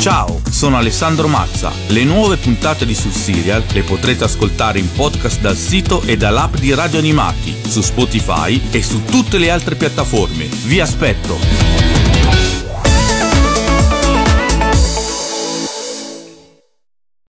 Ciao, sono Alessandro Mazza. Le nuove puntate di Sul Serial le potrete ascoltare in podcast dal sito e dall'app di Radio Animati, su Spotify e su tutte le altre piattaforme. Vi aspetto!